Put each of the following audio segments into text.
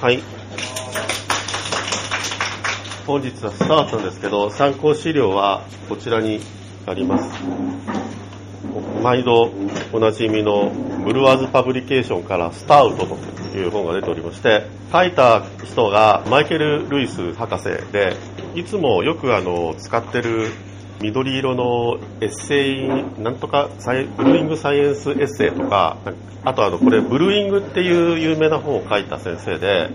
はい。本日はスタートなんですけど、参考資料はこちらにあります。毎度おなじみのブルワーズパブリケーションからスタウトという本が出ておりまして、書いた人がマイケル・ルイス博士で、いつもよくあの使ってる緑色のエッセイ、なんとかサイブルーイングサイエンスエッセイとか、あとあのこれブルーイングっていう有名な本を書いた先生で、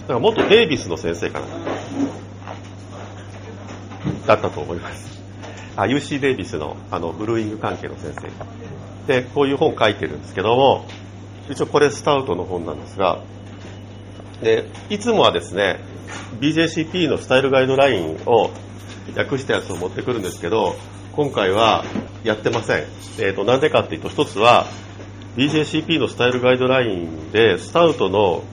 なんか元デイビスの先生かな。だったと思います。あ、UC デイビスのあのブルーイング関係の先生。で、こういう本を書いてるんですけども、一応これスタウトの本なんですが、で、いつもはですね、BJCP のスタイルガイドラインを訳したやつを持ってくるんですけど、今回はやってません。えっ、と、なんでかっていうと、一つは、BJCP のスタイルガイドラインで、スタウトの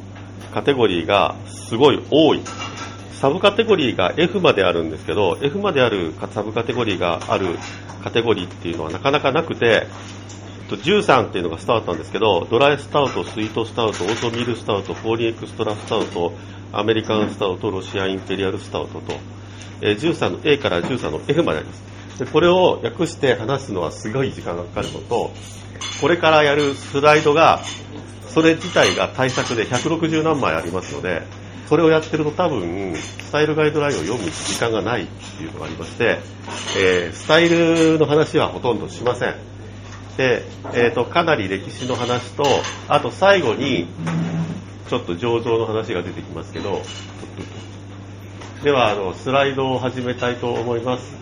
カテゴリーがすごい多い。サブカテゴリーが F まであるんですけど、F まであるサブカテゴリーがあるカテゴリーっていうのはなかなかなくて、13っていうのがスタウトなんですけど、ドライスタウト、スイートスタウト、オートミールスタウト、フォーリンエクストラスタウト、アメリカンスタウト、ロシアンインペリアルスタウトと、え13の A から13の F まであります。でこれを訳して話すのはすごい時間がかかるのと、これからやるスライドが、それ自体が対策で160何枚ありますので、それをやってると多分、スタイルガイドラインを読む時間がないっていうのがありまして、えースタイルの話はほとんどしません。で、えーと、かなり歴史の話と、あと最後に、ちょっと醸造の話が出てきますけど、では、あの、スライドを始めたいと思います。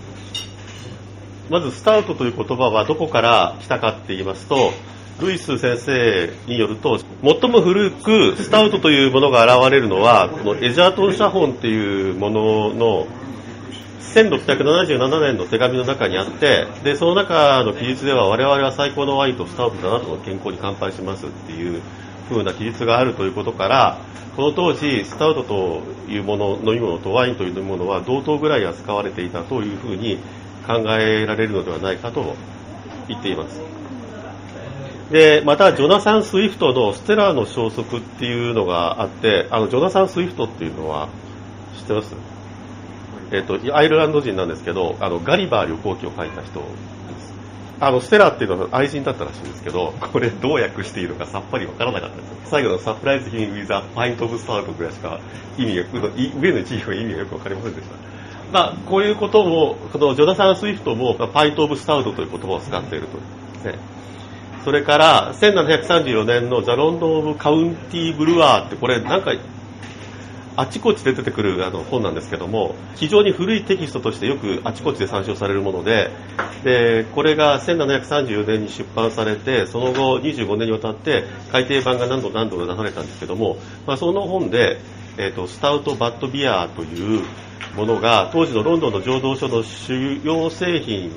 まず、スタウトという言葉はどこから来たかって言いますと、ルイス先生によると、最も古くスタウトというものが現れるのは、このエジャートン写本っていうものの1677年の手紙の中にあって、で、その中の記述では我々は最高のワインとスタウトだなと健康に乾杯しますっていう風な記述があるということから、この当時、スタウトというもの、飲み物とワインという飲み物は同等ぐらい扱われていたというふうに考えられるのではないかと言っています。で、また、ジョナサン・スウィフトのステラーの消息っていうのがあって、あの、ジョナサン・スウィフトっていうのは知ってます？えっ、と、アイルランド人なんですけど、あの、ガリバー旅行記を書いた人。あの、ステラっていうのは愛人だったらしいんですけど、これどう訳しているのかさっぱりわからなかったです。最後のサプライズヒング・ウィザー・パイント・オブ・スタートぐらいしか意味が、上の地位の意味がよくわかりませんでした。まあ、こういうことも、このジョナサン・スウィフトも、パイント・オブ・スタウトという言葉を使っているとね。それから、1734年のザ・ロンドン・オブ・カウンティ・ブルワーって、これなんか、あちこちで出てくるあの本なんですけども、非常に古いテキストとしてよくあちこちで参照されるもので、で、これが1734年に出版されて、その後25年にわたって改訂版が何度何度出されたんですけども、まあ、その本で、えっ、と、スタウト・バッド・ビアというものが、当時のロンドンの醸造所の主要製品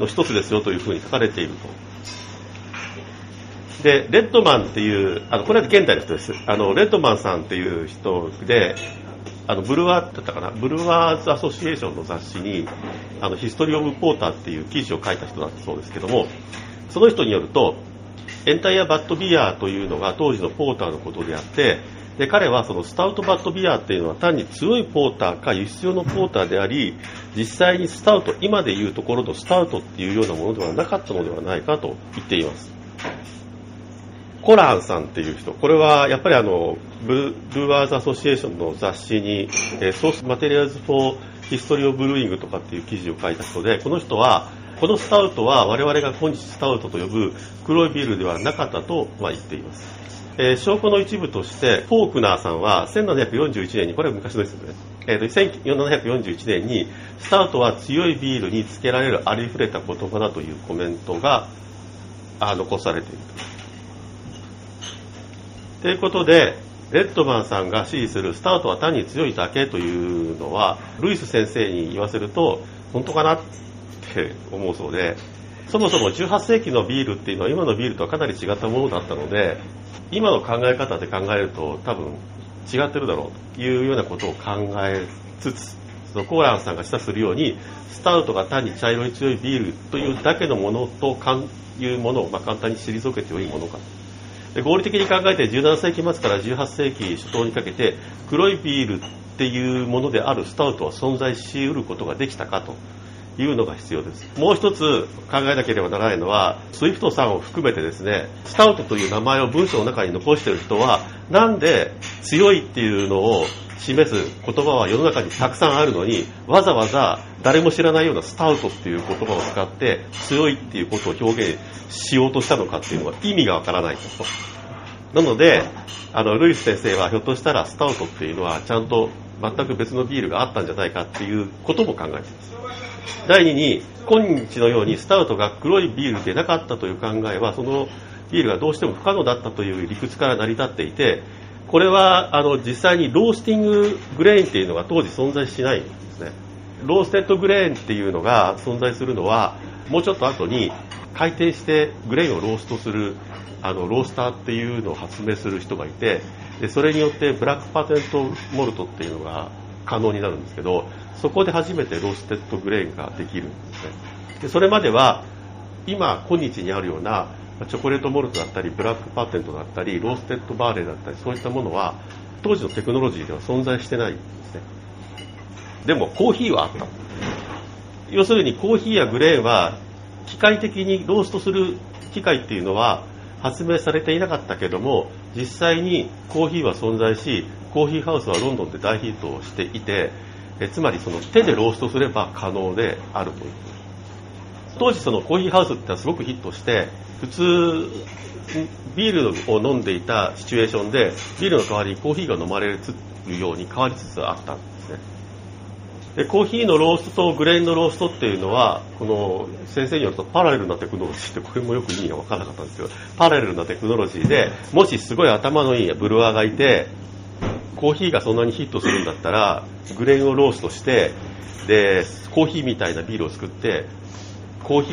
の一つですよというふうに書かれていると。で、レッドマンっていう、あの、これは現代の人です。あの、レッドマンさんっていう人で、あの、ブルワーだったかな、ブルワーズアソシエーションの雑誌に、あの、 History of Porter っていう記事を書いた人だったそうですけども、その人によると、 Entire Butt Beer というのが当時のポーターのことであって、で、彼はその Stout Butt Beer っていうのは単に強いポーターか輸出用のポーターであり、実際にスタウト、今でいうところのスタウトっていうようなものではなかったのではないかと言っています。コランさんっていう人、これはやっぱりあの、ブルワーズ・アソシエーションの雑誌に、えー Source Materials for History of Brewing とかっていう記事を書いた人で、この人は、このスタウトは我々が今日スタウトと呼ぶ黒いビールではなかったと、ま、言っています。えー証拠の一部として、フォークナーさんは1741年に、これは昔ですよね、えーと、1741年に、スタウトは強いビールにつけられるありふれた言葉だというコメントがあ残されている。ということで、レッドマンさんが支持するスタウトは単に強いだけというのは、ルイス先生に言わせると、本当かなって思うそうで、そもそも18世紀のビールっていうのは今のビールとはかなり違ったものだったので、今の考え方で考えると多分違ってるだろうというようなことを考えつつ、そのコーランさんが示唆するように、スタウトが単に茶色い強いビールというだけのものというものをま簡単に退けてよいものか。で合理的に考えて17世紀末から18世紀初頭にかけて黒いビールっていうものであるスタウトは存在しうることができたかと。いうのが必要です。もう一つ考えなければならないのは、スイフトさんを含めてですね、スタウトという名前を文章の中に残している人は、なんで強いっていうのを示す言葉は世の中にたくさんあるのに、わざわざ誰も知らないようなスタウトっていう言葉を使って強いっていうことを表現しようとしたのかっていうのは意味がわからないと。なので、あの、ルイス先生はひょっとしたらスタウトっていうのはちゃんと全く別のビールがあったんじゃないかっていうことも考えています。第2に、今日のようにスタウトが黒いビールでなかったという考えは、そのビールがどうしても不可能だったという理屈から成り立っていて、これはあの実際にロースティンググレーンっていうのが当時存在しないんですね。ローステッドグレーンっていうのが存在するのは、もうちょっと後に回転してグレーンをローストするあのロースターっていうのを発明する人がいてでそれによってブラックパテントモルトっていうのが可能になるんですけどそこで初めてローステッドグレーンができるんですね。でそれまでは今今日にあるようなチョコレートモルトだったりブラックパテントだったりローステッドバーレーだったりそういったものは当時のテクノロジーでは存在してないんですね。でもコーヒーはあった。要するにコーヒーやグレーンは機械的にローストする機械っていうのは発明されていなかったけども実際にコーヒーは存在しコーヒーハウスはロンドンで大ヒットをしていてえつまりその手でローストすれば可能であるという。当時そのコーヒーハウスってのはすごくヒットして普通ビールを飲んでいたシチュエーションでビールの代わりにコーヒーが飲まれるように変わりつつあったんですね。でコーヒーのローストとグレーンのローストっていうのはこの先生によるとパラレルなテクノロジーってこれもよく意味が分からなかったんですけどパラレルなテクノロジーでもしすごい頭のいいブルワーがいてコーヒーがそんなにヒットするんだったらグレーンをローストしてでコーヒーみたいなビールを作ってコーヒ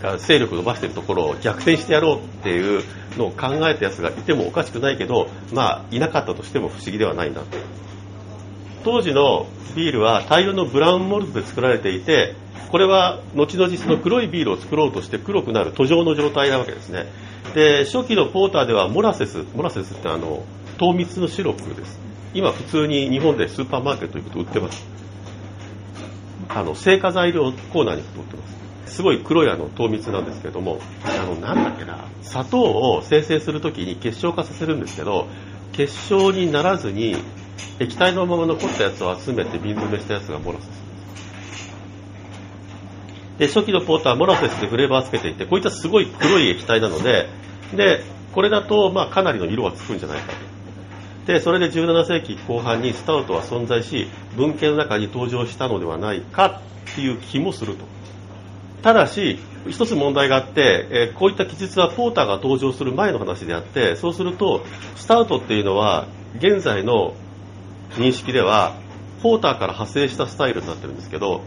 ーが勢力を伸ばしているところを逆転してやろうっていうのを考えたやつがいてもおかしくないけどまあいなかったとしても不思議ではないな当時のビールは大量のブラウンモルトで作られていてこれは後々その黒いビールを作ろうとして黒くなる途上の状態なわけですね。で初期のポーターではモラセスモラセスってあの糖蜜のシロップです。今普通に日本でスーパーマーケット行くと売ってます。あの製菓材料コーナーに行くと売ってます。すごい黒いあの糖蜜なんですけどもあのなんだっけな砂糖を生成するときに結晶化させるんですけど結晶にならずに液体のまま残ったやつを集めて瓶詰めしたやつがモラセス。で初期のポーターはモラセスでフレーバーつけていてこういったすごい黒い液体なのででこれだとまあかなりの色がつくんじゃないかと。でそれで17世紀後半にスタウトは存在し文献の中に登場したのではないかっていう気もすると。ただし一つ問題があって、えこういった記述はポーターが登場する前の話であってそうするとスタウトっていうのは現在の認識ではポーターから派生したスタイルになってるんですけど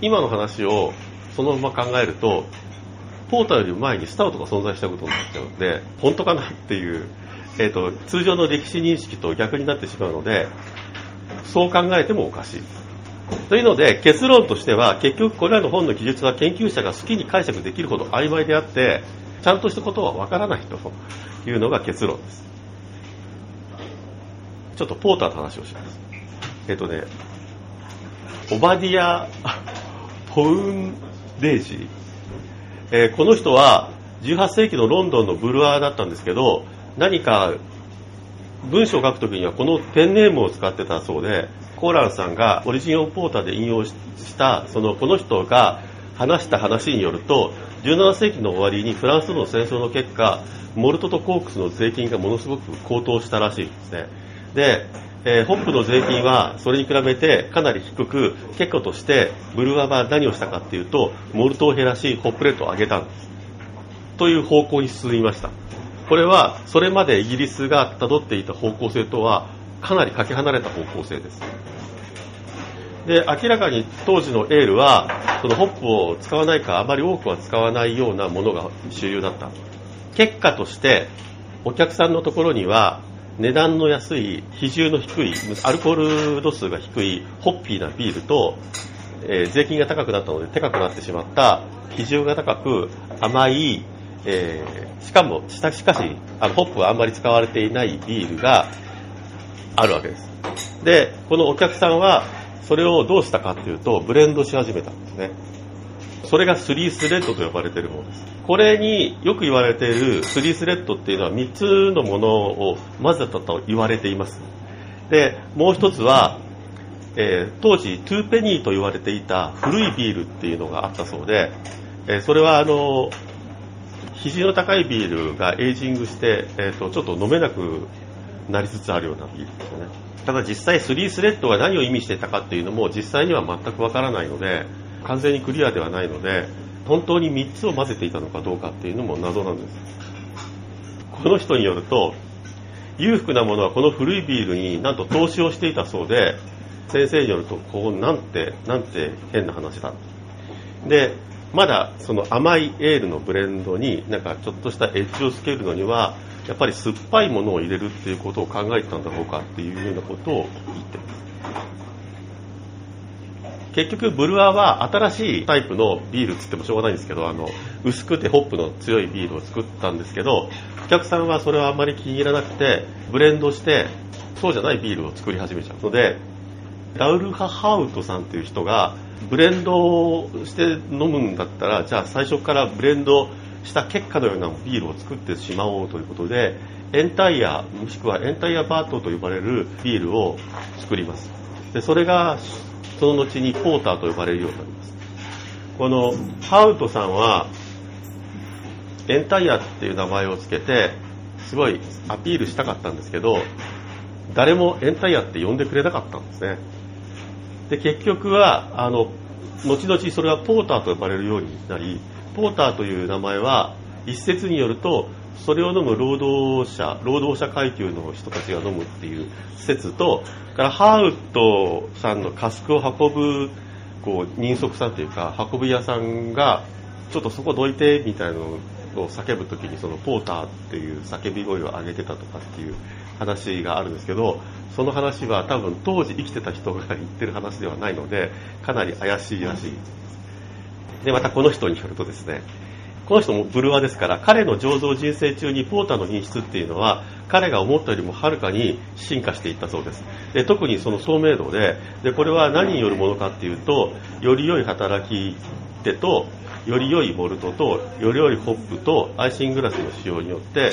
今の話をそのまま考えるとポーターより前にスタウトが存在したことになっちゃうので本当かなっていう、えーと、通常の歴史認識と逆になってしまうのでそう考えてもおかしい。というので結論としては結局これらの本の記述は研究者が好きに解釈できるほど曖昧であってちゃんとしたことはわからないというのが結論です。ちょっとポーターの話をします。えっとね、オバディア・ポウンデージ、えー、この人は18世紀のロンドンのブルワーだったんですけど、何か文章を書くときにはこのペンネームを使ってたそうで、コーランさんがオリジン・オン・ポーターで引用したそのこの人が話した話によると17世紀の終わりにフランスとの戦争の結果モルトとコークスの税金がものすごく高騰したらしいんですね。で、えー、ホップの税金はそれに比べてかなり低く結果としてブルワーは何をしたかっていうとモルトを減らしホップレートを上げたんです。という方向に進みました。これはそれまでイギリスが辿っていた方向性とはかなりかけ離れた方向性です。で明らかに当時のエールはそのホップを使わないかあまり多くは使わないようなものが主流だった。結果としてお客さんのところには値段の安い比重の低いアルコール度数が低いホッピーなビールと、えー、税金が高くなったので高くなってしまった比重が高く甘い、えー、しかもしかしあのホップはあんまり使われていないビールがあるわけです。でこのお客さんはそれをどうしたかっていうとブレンドし始めたんですね。それがスリースレッドと呼ばれているものです。これによく言われているスリースレッドっていうのは3つのものを混ぜたと言われています。でもう一つは、えー、当時トゥーペニーと言われていた古いビールっていうのがあったそうで、えー、それはあの肘の高いビールがエイジングして、えーと、ちょっと飲めなくなりつつあるようなビールですよね。ただ実際スリースレッドが何を意味していたかっていうのも実際には全くわからないので完全にクリアではないので本当に3つを混ぜていたのかどうかっていうのも謎なんです。この人によると裕福なものはこの古いビールになんと投資をしていたそうで先生によるとこうなんてなんて変な話だ。でまだその甘いエールのブレンドになんかちょっとしたエッジをつけるのにはやっぱり酸っぱいものを入れるっていうことを考えてたんだろうかっていうようなことを言って。ます結局ブルワーは新しいタイプのビールっつってもしょうがないんですけどあの薄くてホップの強いビールを作ったんですけどお客さんはそれはあんまり気に入らなくてブレンドしてそうじゃないビールを作り始めちゃうのでラウルハ・ハウトさんっていう人がブレンドして飲むんだったらじゃあ最初からブレンドした結果のようなビールを作ってしまおうということでエンタイヤもしくはエンタイヤバートと呼ばれるビールを作ります。でそれがその後にポーターと呼ばれるようになります。このハウトさんはエンタイヤっていう名前を付けてすごいアピールしたかったんですけど誰もエンタイヤって呼んでくれなかったんですね。で結局はあの後々それはポーターと呼ばれるようになりポーターという名前は一説によるとそれを飲む労働者労働者階級の人たちが飲むっていう説とからハーウトさんのカスクを運ぶこう人足さんというか運び屋さんがちょっとそこどいてみたいなのを叫ぶ時にそのポーターっていう叫び声を上げてたとかっていう話があるんですけどその話は多分当時生きてた人が言ってる話ではないのでかなり怪しいらしい。でまたこの人によるとですねこの人もブルワですから彼の醸造人生中にポーターの品質っていうのは彼が思ったよりもはるかに進化していったそうです。で特にその聡明度ででこれは何によるものかっていうとより良い働き手とより良いモルトとより良いホップとアイシングラスの使用によって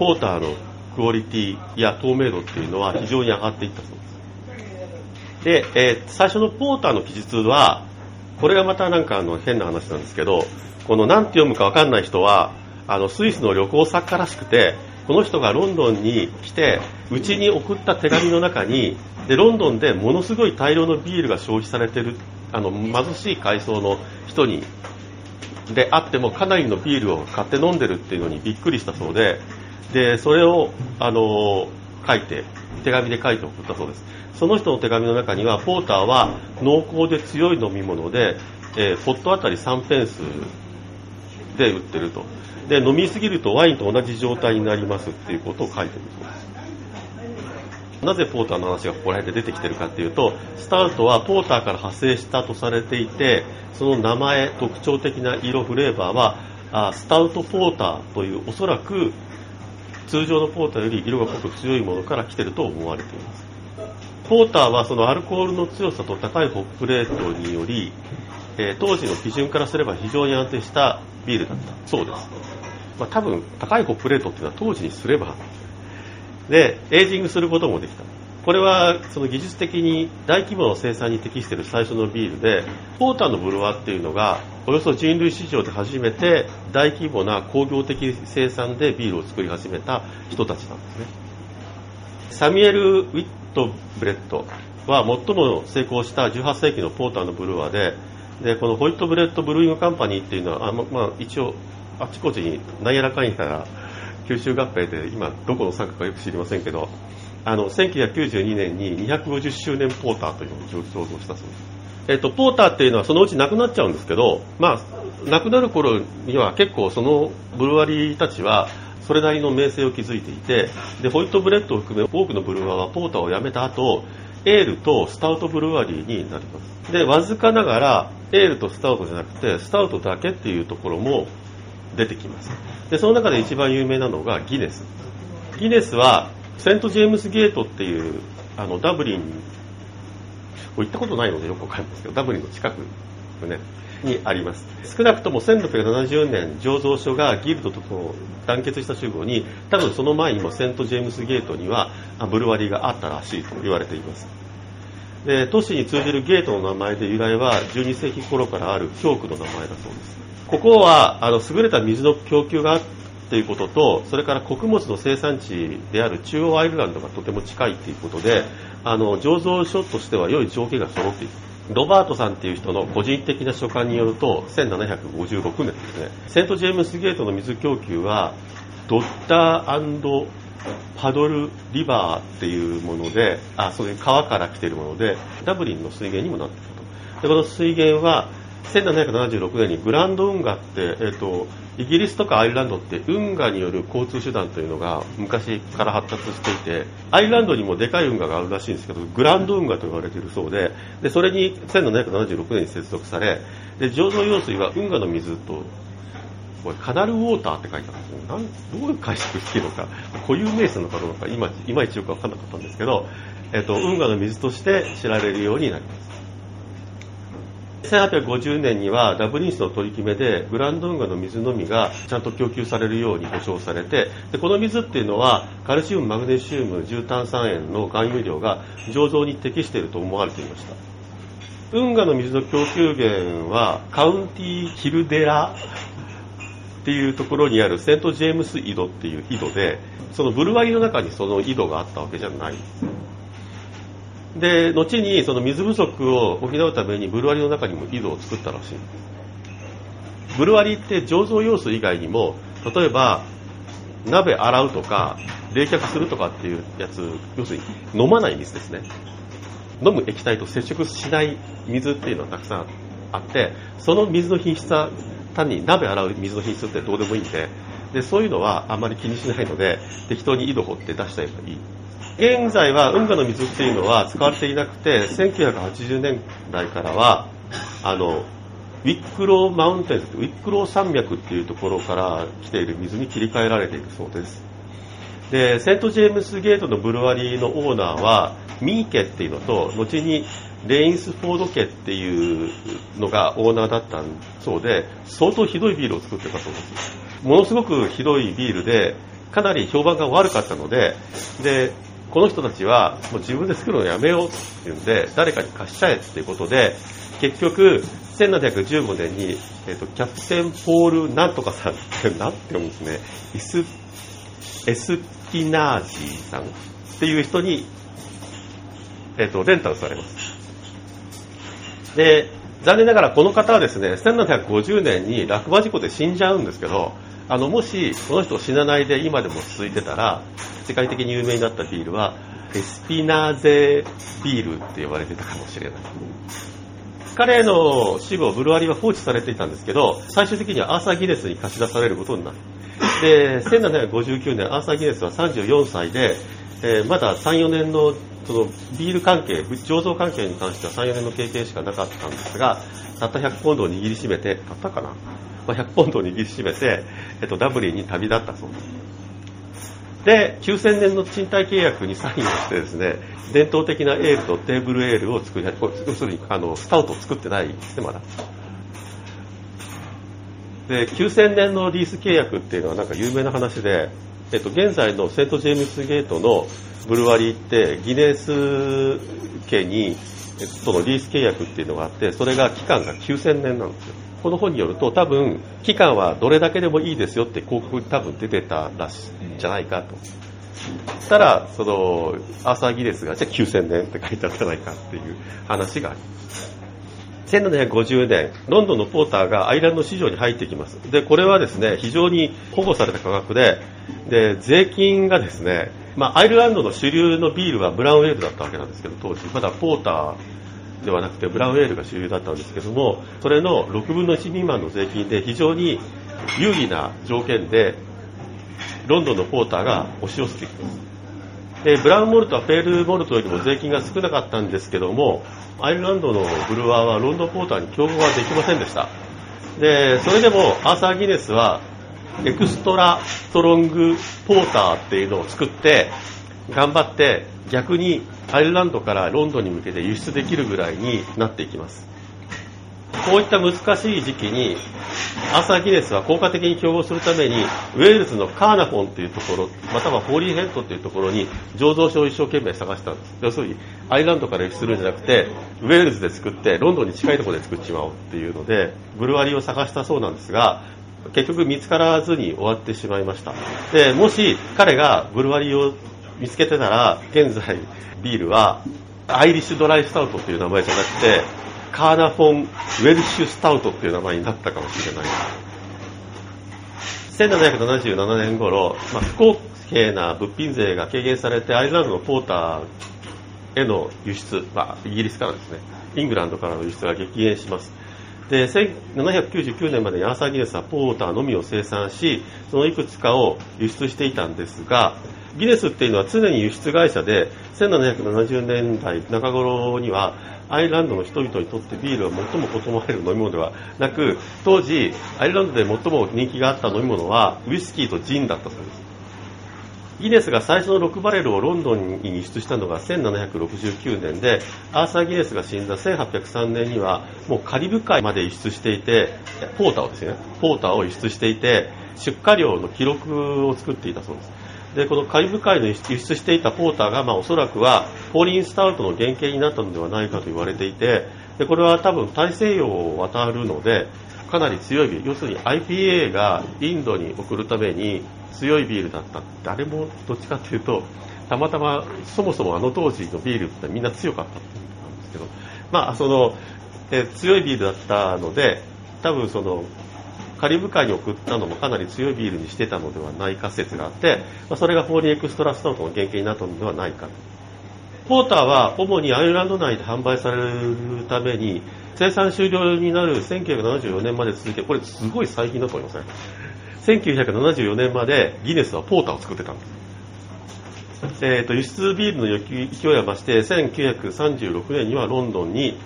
ポーターのクオリティや透明度っていうのは非常に上がっていったそうです。で、えー、最初のポーターの記述はこれがまたなんかあの変な話なんですけどこの何て読むか分かんない人はあのスイスの旅行作家らしくてこの人がロンドンに来てうちに送った手紙の中にでロンドンでものすごい大量のビールが消費されてるあの貧しい階層の人にであってもかなりのビールを買って飲んでるっていうのにびっくりしたそうででそれをあの書いて手紙で書いて送ったそうですその人の手紙の中にはポーターは濃厚で強い飲み物で、えー、ポットあたり3ペンスで売ってると。で、飲みすぎるとワインと同じ状態になりますっていうことを書いてるそうです。なぜポーターの話がここら辺で出てきてるかっていうと、スタウトはポーターから派生したとされていて、その名前、特徴的な色、フレーバーは、あスタウトポーターというおそらく通常のポーターより色が濃く強いものから来てると思われています。ポーターはそのアルコールの強さと高いホップレートにより、えー、当時の基準からすれば非常に安定したビールだったそうです、まあ、多分高いホップレートっていうのは当時にすればでエイジングすることもできたこれはその技術的に大規模の生産に適している最初のビールでポーターのブルワーっていうのがおよそ人類史上で初めて大規模な工業的生産でビールを作り始めた人たちなんですね。サミュエル・ウィットブレッドは最も成功した18世紀のポーターのブルワーででこのホイットブレッドブルーイングカンパニーっていうのはあ、まあ、一応あちこちになんやらかんやら吸収合併で今どこの傘下かよく知りませんけどあの1992年に250周年ポーターというのを醸造したそうです、えっと、ポーターっていうのはそのうちなくなっちゃうんですけど、まあ、なくなる頃には結構そのブルワリーたちはそれなりの名声を築いていてでホイットブレッドを含め多くのブルワーはポーターをやめた後エールとスタウトブルワリーになります。でわずかながらエールとスタウトじゃなくてスタウトだけっていうところも出てきます。でその中で一番有名なのがギネス。ギネスはセント・ジェームス・ゲートっていうあのダブリン行ったことないのでよくわかるんですけどダブリンの近くねにあります。少なくとも1670年醸造所がギルドと団結した集合に多分その前にもセント・ジェームス・ゲートにはブルワリーがあったらしいと言われています。で都市に通じるゲートの名前で由来は12世紀頃からある教区の名前だそうです。ここはあの優れた水の供給があっていうこととそれから穀物の生産地である中央アイルランドがとても近いということであの醸造所としては良い条件が揃っている。ロバートさんっていう人の個人的な書簡によると1756年ですね。セント・ジェームスゲートの水供給はドッターパドルリバーっていうものであそういう川から来ているものでダブリンの水源にもなっていると。でこの水源は1776年にグランド運河って、えーと、イギリスとかアイルランドって運河による交通手段というのが昔から発達していてアイルランドにもでかい運河があるらしいんですけどグランド運河と言われているそうででそれに1776年に接続されで醸造用水は運河の水とこれカナルウォーターって書いてあるんですよ。なんどういう解釈していいのか固有名詞なのかどうか今いまいちよく分からなかったんですけど、えっと、運河の水として知られるようになります。1850年にはダブリン市の取り決めでグランド運河の水のみがちゃんと供給されるように保証されてでこの水っていうのはカルシウムマグネシウム重炭酸塩の含有量が醸造に適していると思われていました。運河の水の供給源はカウンティキルデラっていうところにあるセント・ジェームス井戸っていう井戸でそのブルワリの中にその井戸があったわけじゃない。で後にその水不足を補うためにブルワリの中にも井戸を作ったらしい。ブルワリって醸造用水以外にも例えば鍋洗うとか冷却するとかっていうやつ要するに飲まない水ですね。飲む液体と接触しない水っていうのはたくさんあってその水の品質は単に鍋洗う水の品質ってどうでもいいんででそういうのはあんまり気にしないので適当に井戸掘って出しちゃえばいい。現在は運河の水っていうのは使われていなくて1980年代からはあのウィックローマウンテンウィックロー山脈っていうところから来ている水に切り替えられているそうです。でセント・ジェームスゲートのブルワリーのオーナーはミー家っていうのと後にレインスフォード家っていうのがオーナーだったそうで相当ひどいビールを作ってたそうです。ものすごくひどいビールでかなり評判が悪かったのででこの人たちはもう自分で作るのやめようっていうんで誰かに貸しちゃえっていうことで結局1715年に、えーと、キャプテンポールなんとかさんってなんて読むんですね。イスエスティナージーさんっていう人に、えーと、レンタルされます。で残念ながらこの方はですね1750年に落馬事故で死んじゃうんですけどあのもしこの人死なないで今でも続いてたら世界的に有名になったビールはエスピナーゼビールって呼ばれてたかもしれない。彼の死後ブルワリーは放置されていたんですけど最終的にはアーサー・ギネスに貸し出されることになる。で1759年アーサー・ギネスは34歳で、えー、まだ34年のそのビール関係醸造関係に関しては34年の経験しかなかったんですがたった100ポンドを握りしめてたったかな？まあ、100ポンドを握りしめて、えっと、ダブリンに旅立ったそうです。で、9000年の賃貸契約にサインをしてですね、伝統的なエールとテーブルエールを作り、要するにあのスタウトを作ってないですね、まだ。で、9000年のリース契約っていうのはなんか有名な話で、えっと、現在のセント・ジェームスゲートのブルワリーってギネス家に、えっと、のリース契約っていうのがあって、それが期間が9000年なんですよ。この本によると多分期間はどれだけでもいいですよって広告に多分出てたらしいんじゃないかと。したら、その、アーサー・ギネスが、じゃあ9000年って書いてあるじゃないかっていう話があります。1750年、ロンドンのポーターがアイランド市場に入ってきます。で、これはですね、非常に保護された価格で、で、税金がですね、まあ、アイルランドの主流のビールはブラウンエールだったわけなんですけど、当時、まだポーターではなくてブラウンエールが主流だったんですけどもそれの6分の1未満の税金で非常に有利な条件でロンドンのポーターが押し寄せてきますでブラウンモルトはペールモルトよりも税金が少なかったんですけどもアイルランドのブルワーはロンドンポーターに競合はできませんでした。でそれでもアーサー・ギネスはエクストラストロングポーターっていうのを作って頑張って逆にアイルランドからロンドンに向けて輸出できるぐらいになっていきます。こういった難しい時期にアーサー・ギネスは効果的に競合するためにウェールズのカーナフォンというところまたはホーリーヘッドというところに醸造所を一生懸命探したんです。要するにアイルランドから輸出するんじゃなくてウェールズで作ってロンドンに近いところで作っちまおうっていうのでブルワリーを探したそうなんですが結局見つからずに終わってしまいました。でもし彼がブルワリーを見つけてたら現在ビールはアイリッシュドライスタウトっていう名前じゃなくてカーナフォン・ウェルシュ・スタウトっていう名前になったかもしれない。1777年頃、まあ、不公平な物品税が軽減されてアイルランドのポーターへの輸出、まあ、イギリスからですね、イングランドからの輸出が激減します。で、1799年までにアーサー・ギネスはポーターのみを生産し、そのいくつかを輸出していたんですが、ギネスっていうのは常に輸出会社で、1770年代中頃にはアイルランドの人々にとってビールは最も好まれる飲み物ではなく、当時、アイルランドで最も人気があった飲み物はウイスキーとジンだったそうです。ギネスが最初の6バレルをロンドンに輸出したのが1769年で、アーサー・ギネスが死んだ1803年には、もうカリブ海まで輸出していて、ポーターをですね、ポーターを輸出していて、出荷量の記録を作っていたそうです。でこのカリブ海の輸出していたポーターが、まあ、おそらくはポーリンスタウトの原型になったのではないかと言われていてでこれは多分大西洋を渡るのでかなり強いビール要するに IPA がインドに送るために強いビールだった。誰もどっちかというとたまたまそもそもあの当時のビールってみんな強かったんですけど、まあ、そのえ強いビールだったので多分そのカリブ海に送ったのもかなり強いビールにしてたのではないか説があって、まあ、それがフォーリーエクストラスタウトの原型になったのではないかポーターは主にアイルランド内で販売されるために生産終了になる1974年まで続いてこれすごい最近だと思いますね1974年までギネスはポーターを作ってたんですえーと、輸出ビールの勢いを増して1936年にはロンドンに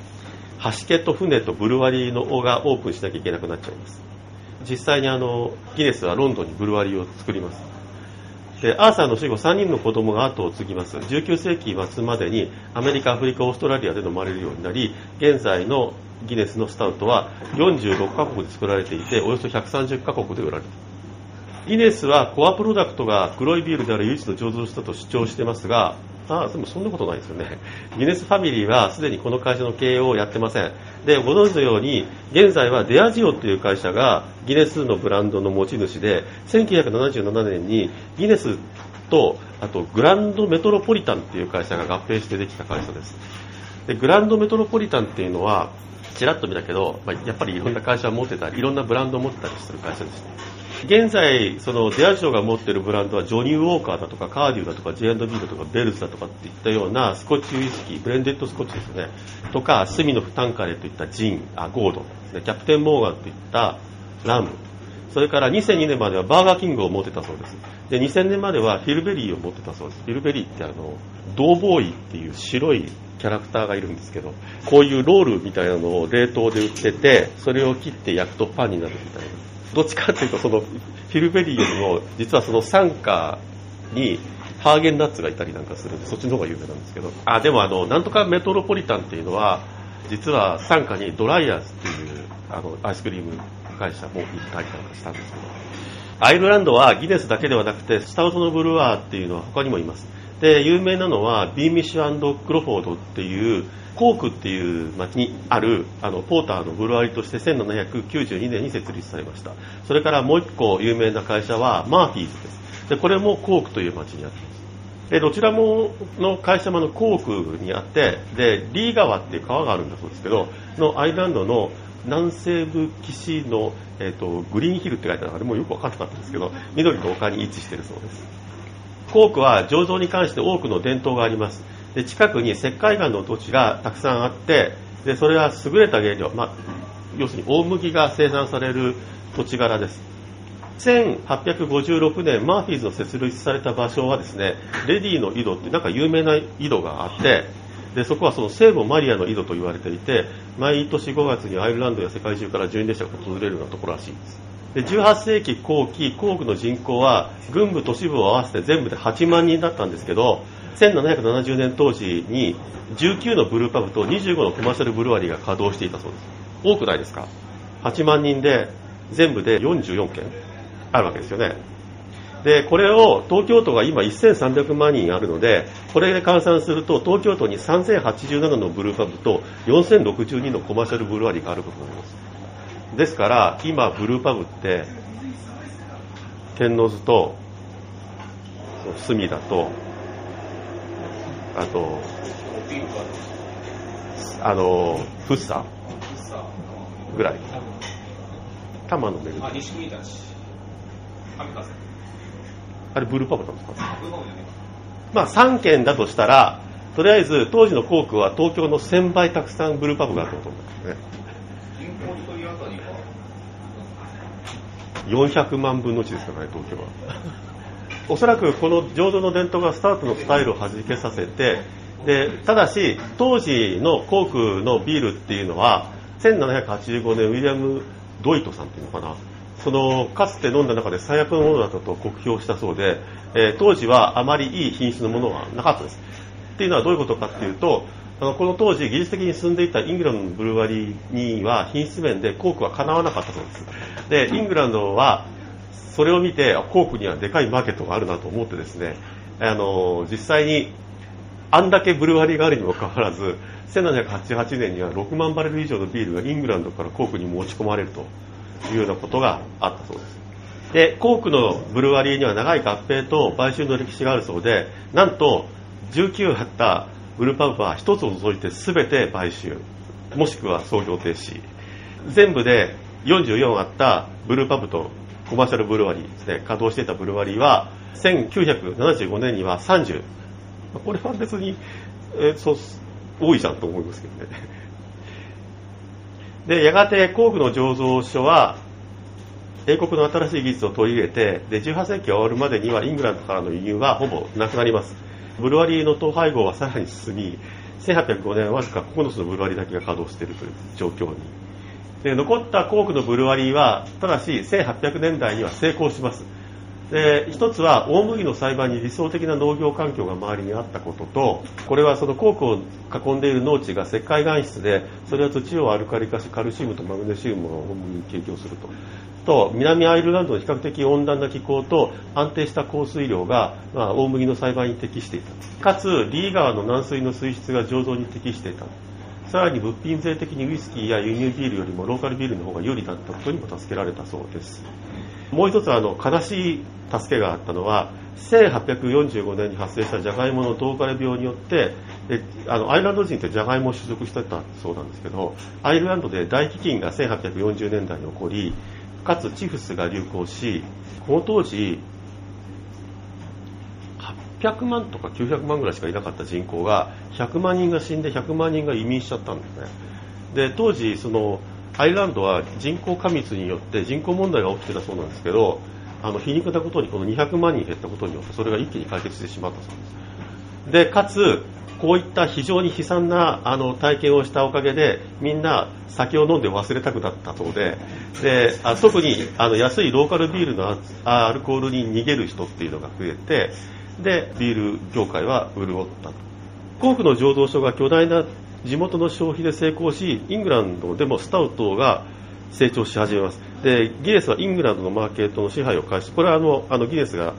橋ケと船とブルワリーの尾がオープンしなきゃいけなくなっちゃいます。実際にあのギネスはロンドンにブルワリーを作ります。でアーサーの死後3人の子供が後を継ぎます。19世紀末までにアメリカアフリカオーストラリアで飲まれるようになり現在のギネスのスタウトは46カ国で作られていておよそ130カ国で売られている。ギネスはコアプロダクトが黒いビールである唯一の醸造したと主張してますがあ、でもそんなことないですよね。ギネスファミリーはすでにこの会社の経営をやってません。で、ご存知のように、現在はデアジオという会社がギネスのブランドの持ち主で、1977年にギネスと、あとグランドメトロポリタンっていう会社が合併してできた会社です。で、グランドメトロポリタンっていうのは、ちらっと見たけど、まあ、やっぱりいろんな会社を持ってたり、いろんなブランドを持ってたりする会社ですね。現在、そのデアジョが持ってるブランドはジョニー・ウォーカーだとかカーデューだとか J&B だとかベルズだとかっていったようなスコッチウイスキー、ブレンデッドスコッチですね。とか、スミノフ・タンカレといったジン、あゴードンですね。キャプテン・モーガンといったラム。それから2002年まではバーガーキングを持ってたそうです。で、2000年まではピルズベリーを持ってたそうです。ピルズベリーってあの、ドーボーイっていう白いキャラクターがいるんですけど、こういうロールみたいなのを冷凍で売ってて、それを切って焼くとパンになるみたいな。どっちかっていうとそのピルズベリーよりも実はその傘下にハーゲンダッツがいたりなんかするんでそっちの方が有名なんですけど。あでもあのなんとかメトロポリタンっていうのは実は傘下にドライヤーズっていうあのアイスクリーム会社も行ったりなんかしたんですけど。アイルランドはギネスだけではなくてスタウトのブルワーっていうのは他にもいます。で有名なのはビーミッシュクロフォードっていうコークっていう町にあるあのポーターのブルワリとして1792年に設立されました。それからもう一個有名な会社はマーフィーズです。でこれもコークという町にあってますでどちらもの会社ものコークにあってでリー川っていう川があるんだそうですけどのアイランドの南西部岸の、えーと、グリーンヒルって書いてあるあれもよく分かんなかったんですけど緑の丘に位置してるそうです。コークは醸造に関して多くの伝統があります。で近くに石灰岩の土地がたくさんあってでそれは優れた原料、まあ、要するに大麦が生産される土地柄です。1856年マーフィーズの設立された場所はですねレディの井戸ってなんか有名な井戸があってでそこはその聖母マリアの井戸と言われていて毎年5月にアイルランドや世界中から巡礼者が訪れるようなところらしいです。で18世紀後期、皇区の人口は軍部都市部を合わせて全部で8万人だったんですけど、1770年当時に19のブルーパブと25のコマーシャルブルワリーが稼働していたそうです。多くないですか ?8 万人で全部で44件あるわけですよね。で、これを東京都が今1300万人あるので、これで換算すると東京都に3087のブルーパブと4062のコマーシャルブルワリーがあることになります。ですから今ブルーパブって天王洲と隅田とあとあの福生ぐらい。玉の巡りあれブルーパブなんですか？まあ3軒だとしたらとりあえず当時の航空は東京の1000倍たくさんブルーパブがあったと思うんですね。400万分の1ですからね、東京は。おそらくこの浄土の伝統がスタートのスタイルを弾けさせて、でただし、当時の航空のビールっていうのは、1785年、ウィリアム・ドイトさんっていうのかな、そのかつて飲んだ中で最悪のものだったと酷評したそうで、えー、当時はあまりいい品質のものはなかったです。っていうのはどういうことかっていうと、あのこの当時、技術的に進んでいたイングランドのブルワリーには品質面でコークはかなわなかったそうです。で、イングランドはそれを見て、コークにはでかいマーケットがあるなと思ってですね、あの実際にあんだけブルワリーがあるにもかかわらず、1788年には6万バレル以上のビールがイングランドからコークに持ち込まれるというようなことがあったそうです。で、コークのブルワリーには長い合併と買収の歴史があるそうで、なんと19あったブルーパブは1つを除いて全て買収もしくは創業停止。全部で44あったブルーパブとコマーシャルブルワリーですね稼働していたブルワリーは1975年には30これは別に、え、そう多いじゃんと思いますけどね。でやがて工具の醸造所は英国の新しい技術を取り入れてで18世紀が終わるまでにはイングランドからの輸入はほぼなくなります。ブルワリーの統廃合はさらに進み、1805年わずか9つのブルワリーだけが稼働しているという状況に。で残った工区のブルワリーは、ただし1800年代には成功します。で一つは大麦の栽培に理想的な農業環境が周りにあったこととこれはその鉱区を囲んでいる農地が石灰岩質でそれは土をアルカリ化しカルシウムとマグネシウムを大麦に提供するとと南アイルランドの比較的温暖な気候と安定した降水量が、まあ、大麦の栽培に適していた。かつリー川の軟水の水質が醸造に適していた。さらに物品税的にウイスキーや輸入ビールよりもローカルビールの方が有利だったことにも助けられたそうです。もう一つあの悲しい助けがあったのは1845年に発生したジャガイモの銅枯れ病によってであのアイルランド人ってジャガイモを種族してたそうなんですけどアイルランドで大飢饉が1840年代に起こりかつチフスが流行し、この当時、800万とか900万ぐらいしかいなかった人口が、100万人が死んで100万人が移民しちゃったんですね。で、当時、その、アイルランドは人口過密によって人口問題が起きてたそうなんですけど、あの皮肉なことにこの200万人減ったことによってそれが一気に解決してしまったそうです。で、かつ、こういった非常に悲惨なあの体験をしたおかげでみんな酒を飲んで忘れたくなったそうでであ特にあの安いローカルビールのアルコールに逃げる人っていうのが増えてでビール業界は潤ったと。航空の醸造所が巨大な地元の消費で成功しイングランドでもスタウトが成長し始めます。でギネスはイングランドのマーケットの支配を開始。これはあのあのギネスが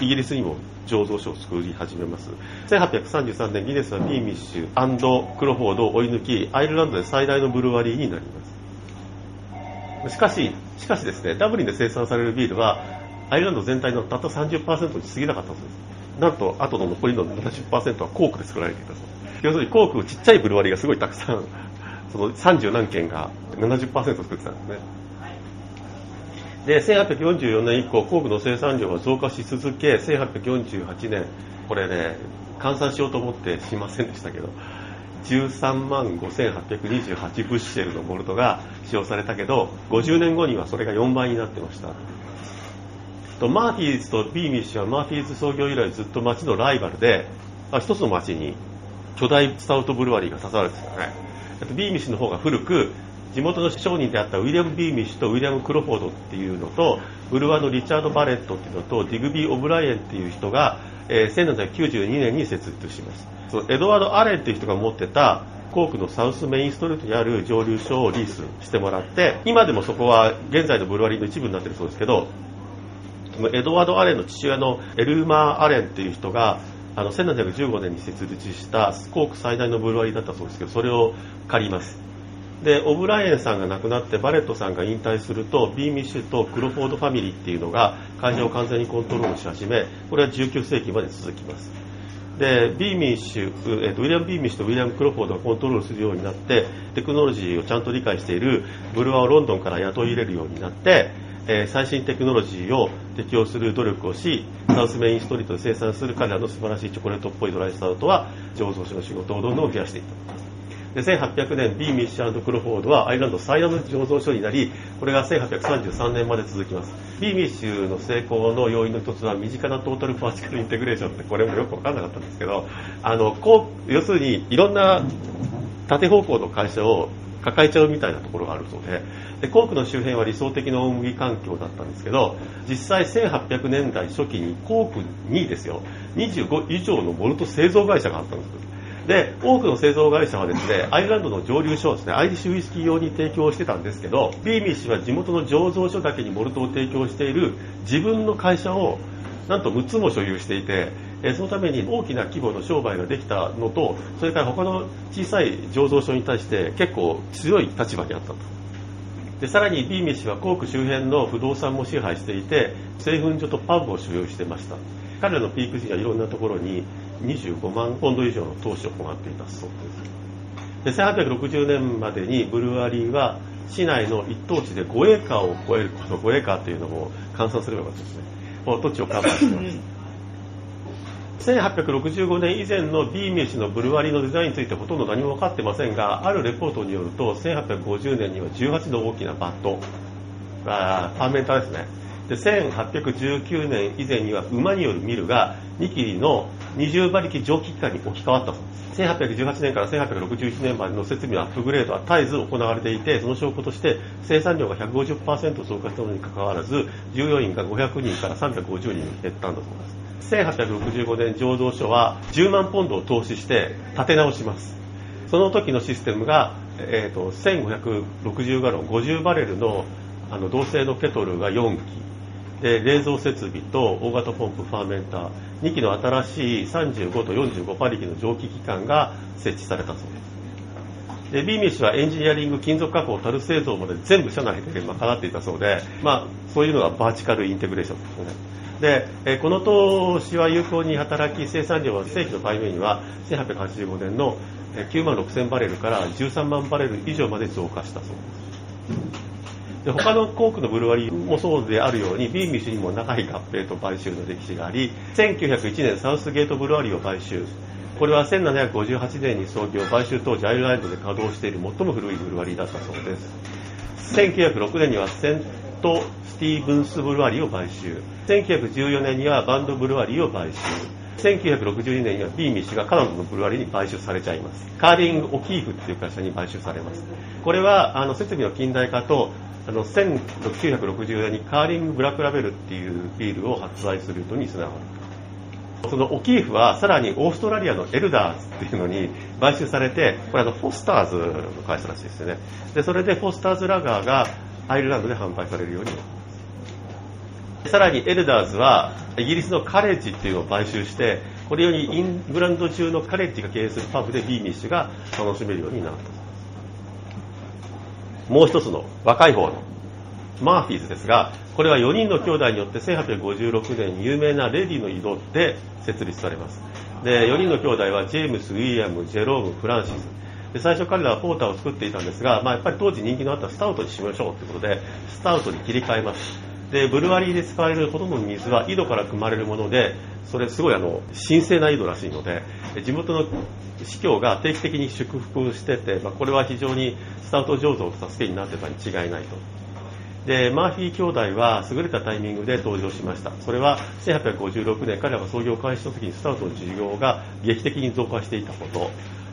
イギリスにも醸造所を作り始めます。1833年ギネスはビーミッシュクロフォードを追い抜きアイルランドで最大のブルワリーになります。しかししかしですねダブリンで生産されるビールはアイルランド全体のたった30%に過ぎなかったそうです。なんと後の残りの70%はコークで作られていたそうです。要するにコークちっちゃいブルワリーがすごいたくさんその30何件が70%作ってたんですね。で1844年以降工具の生産量は増加し続け1848年これね換算しようと思ってしませんでしたけど13万5828ブッシェルのボルトが使用されたけど50年後にはそれが4倍になってました。とマーフィーズとビーミッシュはマーフィーズ創業以来ずっと町のライバルであ一つの町に巨大スタウトブルワリーが刺されてたね。ビーミッシュの方が古く地元の商人であったウィリアム・ビーミッシュとウィリアム・クロフォードっていうのとブルワーのリチャード・バレットっていうのとディグビー・オブライエンっていう人が、えー、1792年に設立します。そエドワード・アレンっていう人が持ってたコークのサウスメインストリートにある蒸留所をリースしてもらって今でもそこは現在のブルワリーの一部になってるそうですけどエドワード・アレンの父親のエルーマー・アレンっていう人があの1715年に設立したスコーク最大のブルワリーだったそうですけどそれを借りますでオブライエンさんが亡くなってバレットさんが引退するとビーミッシュとクロフォードファミリーっていうのが会社を完全にコントロールし始めこれは19世紀まで続きます。でビーミッシュ、えーと、ウィリアム・ビーミッシュとウィリアム・クロフォードがコントロールするようになってテクノロジーをちゃんと理解しているブルワをロンドンから雇い入れるようになってえ、最新テクノロジーを適用する努力をしサウスメインストリートで生産する彼らの素晴らしいチョコレートっぽいドライスタウトは醸造所の仕事をどんどん増やしていった。で1800年 B. ミッシュクロフォードはアイルランド最大の醸造所になりこれが1833年まで続きます。B. ミッシュの成功の要因の一つは身近な Total Vertical Integration ってこれもよく分かんなかったんですけどあのこう要するにいろんな縦方向の会社を抱えちゃうみたいなところがあるそうででコークの周辺は理想的な大麦環境だったんですけど実際1800年代初期にコークにですよ25以上のモルト製造会社があったんですで多くの製造会社はですねアイルランドの蒸留所をですねアイリッシュウイスキー用に提供してたんですけどビーミッシュは地元の醸造所だけにモルトを提供している自分の会社をなんと6つも所有していてそのために大きな規模の商売ができたのとそれから他の小さい醸造所に対して結構強い立場にあったと。でさらにビーミッシュはコーク周辺の不動産も支配していて製粉所とパブを所有してました。彼らのピーク時はいろんなところに25万ポンド以上の投資を行っていたそうです。で1860年までにブルワリーは市内の一等地で5エーカーを超えるこの5エーカーというのも換算すればよかったですね。この土地をカバーしてます。1865年以前のビーミッシュのブルワリーのデザインについてほとんど何も分かってませんがあるレポートによると1850年には18の大きなバットあファーメンターですね。で1819年以前には馬によるミルが2キリの20馬力蒸気機関に置き換わったそうです1818年から1861年までの設備のアップグレードは絶えず行われていてその証拠として生産量が150%増加したのにかかわらず従業員が500人から350人に減ったんだそうです。1865年醸造所は10万ポンドを投資して立て直します。その時のシステムが、えーと、1560ガロン50バレルのあの銅製のケトルが4機。で冷蔵設備と大型ポンプファーメンター2機の新しい35と45馬力の蒸気機関が設置されたそうです。でビーミッシュはエンジニアリング金属加工樽製造まで全部社内で賄っていたそうで、まあ、そういうのが vertical integration ですね。で、えこの投資は有効に働き生産量は世紀の変わり目には1885年の9万6000バレルから13万バレル以上まで増加したそうです。で他のコークのブルワリーもそうであるようにビーミッシュにも長い合併と買収の歴史があり1901年サウスゲートブルワリーを買収。これは1758年に創業買収当時アイルランドで稼働している最も古いブルワリーだったそうです。1906年にはセントスティーブンスブルワリーを買収。1914年にはバンドブルワリーを買収。1962年にはビーミッシュがカナダのブルワリーに買収されちゃいます。カーリング・オキーフっていう会社に買収されます。これはあの設備の近代化とあの1960年にカーリングブラックラベルっていうビールを発売することにつながるそのオキーフはさらにオーストラリアのエルダーズっていうのに買収されてこれあのフォスターズの会社らしいですよね。でそれでフォスターズラガーがアイルランドで販売されるようになった。さらにエルダーズはイギリスのカレッジっていうのを買収してこれよりイングランド中のカレッジが経営するパブでビーミッシュが楽しめるようになった。もう一つの若い方のマーフィーズですがこれは4人の兄弟によって1856年有名なレディの井戸で設立されます。で4人の兄弟はジェームス、ウィリアム、ジェローム、フランシス。で最初彼らはポーターを作っていたんですが、まあ、やっぱり当時人気のあったスタウトにしましょうということでスタウトに切り替えます。でブルワリーで使われるほとんどの水は井戸から汲まれるものでそれすごいあの神聖な井戸らしいので地元の司教が定期的に祝福してて、まあ、これは非常にスタウト醸造の助けになってたに違いないと。でマーフィー兄弟は優れたタイミングで登場しました。それは1856年彼らが創業開始した時にスタウトの需要が劇的に増加していたこと。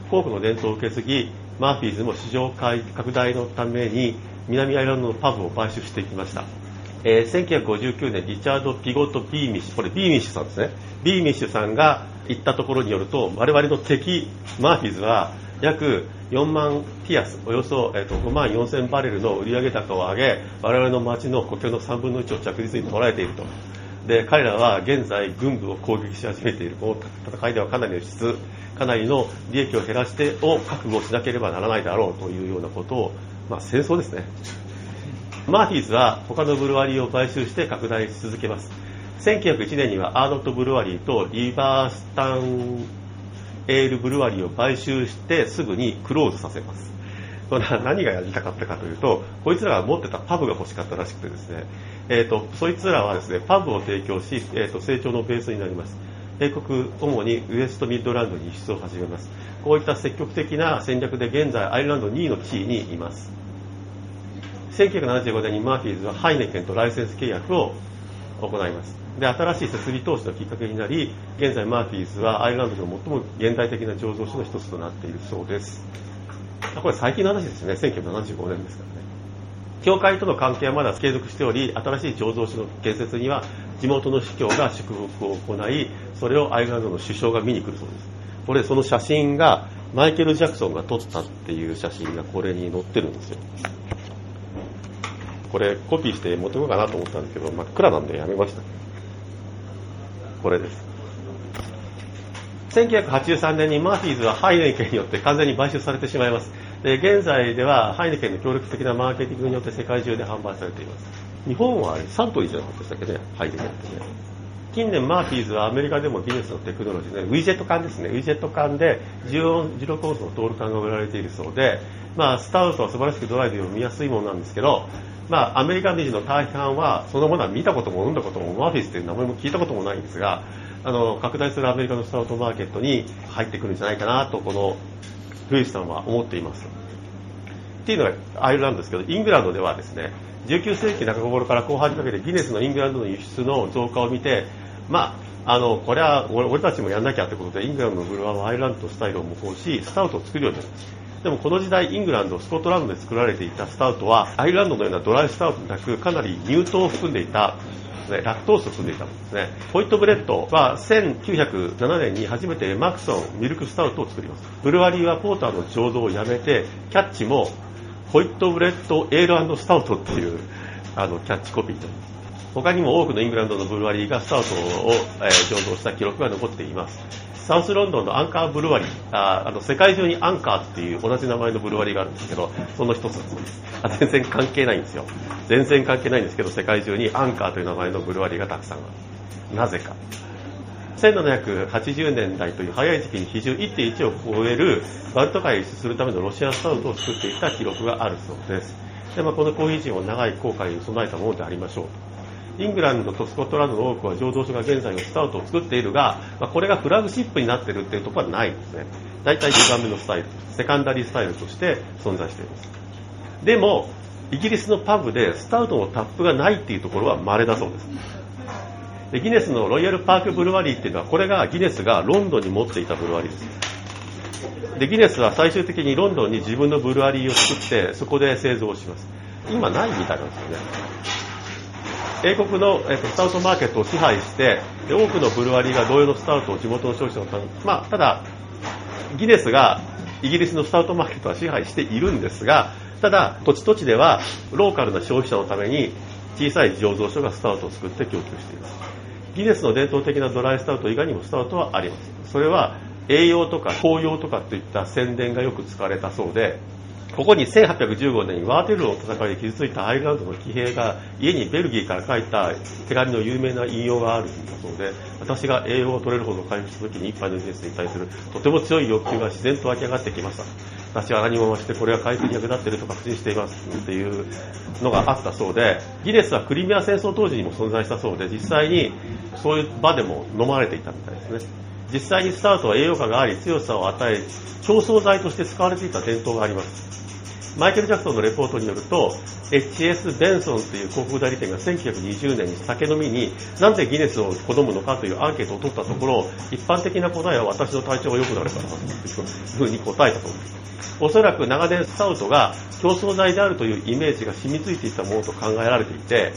コークの伝統を受け継ぎマーフィーズも市場拡大のために南アイルランドのパブを買収していきました。えー、1959年、リチャード・ピゴット・ビーミッシュ、これビーミッシュさんですね。ビーミッシュさんが言ったところによると、我々の敵、マーフィーズは約4万ピアス、およそ、えー、と5万4千バレルの売上高を上げ、我々の町の国境の3分の1を着実に捉えていると。で、彼らは現在郡部を攻撃し始めている。この戦いではかなりの質、かなりの利益を減らしてを覚悟しなければならないだろうというようなことを、まあ戦争ですね。マーフィーズは他のブルワリーを買収して拡大し続けます。1901年にはアーノットブルワリーとリバースタンエールブルワリーを買収してすぐにクローズさせます。何がやりたかったかというと、こいつらが持ってたパブが欲しかったらしくてですね、えーと、そいつらはですねパブを提供し、えーと、成長のベースになります。英国、主にウエストミッドランドに輸出を始めます。こういった積極的な戦略で現在アイルランド2位の地位にいます。1975年にマーフィーズはハイネケンとライセンス契約を行います。で、新しい設備投資のきっかけになり、現在マーフィーズはアイルランドの最も現代的な醸造所の一つとなっているそうです。これ最近の話ですね。1975年ですからね。教会との関係はまだ継続しており、新しい醸造所の建設には地元の司教が祝福を行い、それをアイルランドの首相が見に来るそうです。これ、その写真が、マイケル・ジャクソンが撮ったっていう写真がこれに載ってるんですよ。これコピーして持ってこうかなと思ったんですけど、真っ暗なんでやめました。これです。1983年にマーフィーズはハイネケンによって完全に買収されてしまいます。で現在ではハイネケンの協力的なマーケティングによって世界中で販売されています。日本はサントリーじゃなかったでしたっけね、ハイネケンってね。近年マーフィーズはアメリカでも技術のテクノロジーで、ウィジェット缶ですね、ウィジェット缶で16オンスのトール缶が売られているそうで、まあ、スタウトは素晴らしくドライブ読みやすいものなんですけど、まあ、アメリカ人の大半はそのものは見たことも飲んだこともマーフィーズという名前も聞いたこともないんですがあの拡大するアメリカのスタートマーケットに入ってくるんじゃないかなとこのルイスさんは思っています。っていうのがアイルランドですけどイングランドではですね19世紀中頃から後半にかけてギネスのイングランドの輸出の増加を見てまああのこれは俺たちもやんなきゃってことでイングランドのブルワーはアイルランドスタイルを模倣しスタウトを作るようになりますでもこの時代イングランド、スコットランドで作られていたスタウトはアイルランドのようなドライスタウトなくかなり乳糖を含んでいたね、ラクトースを含んでいたんですね。ホイットブレッドは1907年に初めてマッケソンミルクスタウトを作ります。ブルワリーはポーターの醸造をやめて、キャッチもホイットブレッドエールスタウトっていうあのキャッチコピーと他にも多くのイングランドのブルワリーがスタウトを、えー、醸造した記録が残っています。サウスロンドンのアンカーブルワリー、ああの世界中にアンカーっていう同じ名前のブルワリーがあるんですけど、その一つですあ。全然関係ないんですよ。全然関係ないんですけど、世界中にアンカーという名前のブルワリーがたくさんある。なぜか。1780年代という早い時期に比重1.1を超えるバルト海へ輸出するためのロシアスタウトを作っていた記録があるそうです。でまあ、このコーヒー人を長い航海に備えたものでありましょう。イングランドとスコットランドの多くは醸造所が現在のスタウトを作っているが、まあ、これがフラグシップになっているっていうところはないんですね。大体2番目のスタイル、セカンダリースタイルとして存在しています。でも、イギリスのパブでスタウトのタップがないっていうところは稀だそうです。でギネスのロイヤルパークブルワリーっていうのは、これがギネスがロンドンに持っていたブルワリーです。で、ギネスは最終的にロンドンに自分のブルワリーを作って、そこで製造します。今ないみたいなんですよね。英国の、えーと、スタウトマーケットを支配してで多くのブルワリーが同様のスタウトを地元の消費者のためまあ、ただギネスがイギリスのスタウトマーケットは支配しているんですがただ土地土地ではローカルな消費者のために小さい醸造所がスタウトを作って供給しています。ギネスの伝統的なドライスタウト以外にもスタウトはあります。それは栄養とか紅葉とかといった宣伝がよく使われたそうでここに1815年にワーテルの戦いで傷ついたアイルランドの騎兵が家にベルギーから書いた手紙の有名な引用があるんだそうで私が栄養を取れるほど回復した時に一杯の人生に対するとても強い欲求が自然と湧き上がってきました。私は何も増してこれは回復に役立っていると確信していますっていうのがあったそうでギネスはクリミア戦争当時にも存在したそうで実際にそういう場でも飲まれていたみたいですね。実際にスタートは栄養価があり強さを与え調創剤として使われていた伝統があります。マイケル・ジャクソンのレポートによると HS ベンソンという広告代理店が1920年に酒飲みになんでギネスを好むのかというアンケートを取ったところ一般的な答えは私の体調が良くなるからと。いうふうに答えたと思いますおそらく長年スタウトが競争剤であるというイメージが染みついていたものと考えられていて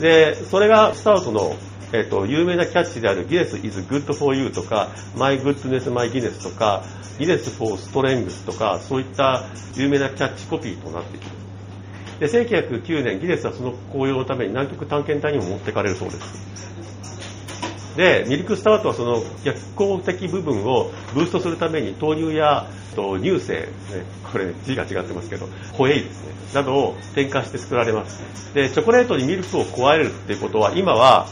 でそれがスタウトのえっと、有名なキャッチであるギネス is good for you とか my goodness my Guinness とかギネス for strength とかそういった有名なキャッチコピーとなっています。で1909年ギネスはその紅葉のために南極探検隊にも持ってかれるそうです。でミルクスタートはその逆光的部分をブーストするために豆乳やと乳製、ね、これ、字が違ってますけどホエイですね。などを添加して作られます。でチョコレートにミルクを加えるっていうことは今は